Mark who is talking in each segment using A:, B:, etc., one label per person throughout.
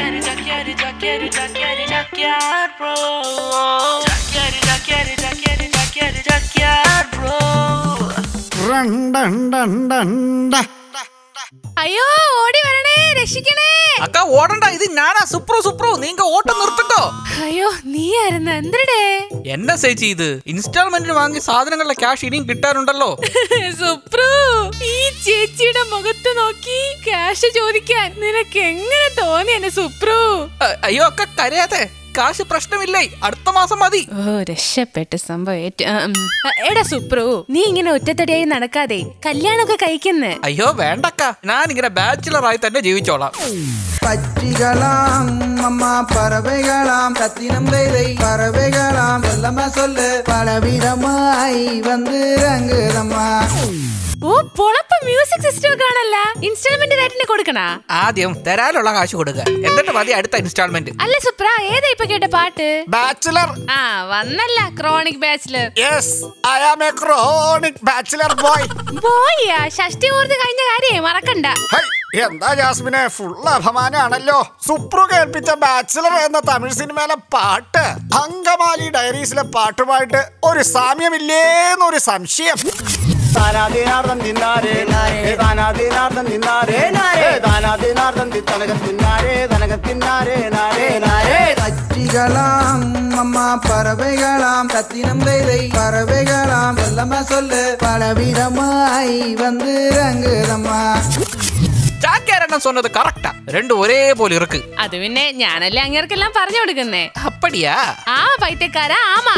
A: Jaqueiro, Jaqueiro, Jaqueiro, Jaqueiro, Jaqueiro, bro. Jaqueiro, Jaqueiro, Jaqueiro, Jaqueiro, Jaqueiro, bro.
B: റണ്ടണ്ടണ്ടണ്ട.
C: അയ്യോ ഓടി രക്ഷിക്കണേ.
D: അക്ക ഓടണ്ട. ഇത് ഞാനാ. സുപ്രു സുപ്രു. നീങ്ക ഓട്ടം നിർത്തിട്ടോ.
C: അയ്യോ നീ ആയിരുന്നു എന്തരടേ
D: എന്നെ ചേച്ചി ഇത് ഇൻസ്റ്റാൾമെന്റിന് വാങ്ങിയ സാധനങ്ങളുടെ ക്യാഷ് ഇനിയും കിട്ടാനുണ്ടല്ലോ.
C: സുപ്രു ഈ ചേച്ചിയുടെ മുഖത്ത് നോക്കി ക്യാഷ് ചോദിക്കാൻ നിനക്ക് എങ്ങനെ തോന്നി എന്നെ സുപ്രു?
D: അയ്യോ അക്ക കരയാതെ. കാശ് പ്രശ്നമില്ലേ അടുത്ത മാസം മതി
C: ഓ രക്ഷപ്പെട്ട് സംഭവം ഏറ്റു- ആ, ഉം. ആ, എടാ സുപ്രു നീ ഇങ്ങനെ ഒറ്റത്തടിയായി നടക്കാതെ കല്യാണമൊക്കെ കഴിക്കുന്നേ
D: അയ്യോ വേണ്ടക്ക ഞാൻ ഇങ്ങനെ ബാച്ചിലർ ആയി തന്നെ ജീവിച്ചോളാം
B: பச்சிகளாம் அம்மா பறவைகளாம் கத்தினம் வேலை பறவைகளாம் சொல்லம்மா சொல்லு பலவிதமாய் வந்து ரங்குதம்மா
C: ഓ പൊളപ്പ മ്യൂസിക് സിസ്റ്റം ഒക്കെ ആണല്ല ഇൻസ്റ്റാൾമെന്റ് റേറ്റിന് കൊടുക്കണ?
D: ആദ്യം തരാനുള്ള കാശ് കൊടുക്കുക എന്നിട്ട് മതി അടുത്ത ഇൻസ്റ്റാൾമെന്റ്
C: അല്ല സുപ്ര ഏതാ ഇപ്പൊ കേട്ട പാട്ട്?
B: ബാച്ചിലർ
C: ആ വന്നല്ല chronic bachelor
B: yes I am a chronic bachelor boy
C: പോയാ ഷഷ്ടി പൂർത്തി കഴിഞ്ഞ കാര്യേ മറക്കണ്ട.
B: എന്താ ജാസ്മിനെ? ഫുൾ അപമാനാണല്ലോ സുപ്രു കേൾപ്പിച്ച ബാച്ചിലർ എന്ന തമിഴ് സിനിമയിലെ പാട്ട് അങ്കമാലി ഡയറീസിലെ പാട്ടുമായിട്ട് ഒരു സാമ്യമില്ലേന്നൊരു സംശയം.
E: താനാദീനാർദ്ദം തിന്നാരേ താനാദീനാർദ്ദം തിന്നാരേ താനാദീനാർദ്ദം തനക തിന്നാരേ തനക തിന്നാരേ നാരേ നാരേ
B: கத்திகளாம் அம்மா பறவைகளாம் சத்தினம் வேலை பறவைகளாம் சொல்லமா சொல்லு பலவிதமாய் வந்து இறங்குதம்மா
D: ജാക്യാരണം சொன்னது കറക്റ്റാ രണ്ടും ഒരേ പോലെ ഇറക്ക്
C: അത് പിന്നെ ഞാനല്ലേ അങ്ങേർക്കെല്ലാം പറഞ്ഞു കൊടുക്കുന്നേ
D: അപ്പടിയാ
C: ആ പൈത്യക്കാരാ ആമാ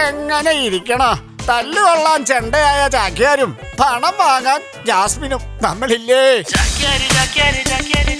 B: എങ്ങനെ ഇരിക്കണോ തല്ലുകൊള്ളാൻ ചെണ്ടയായ ചാക്കിയാരും പണം വാങ്ങാൻ ജാസ്മിനും നമ്മളില്ലേ?
A: ചാക്യാരി ചാക്യാരി ചാക്യാരി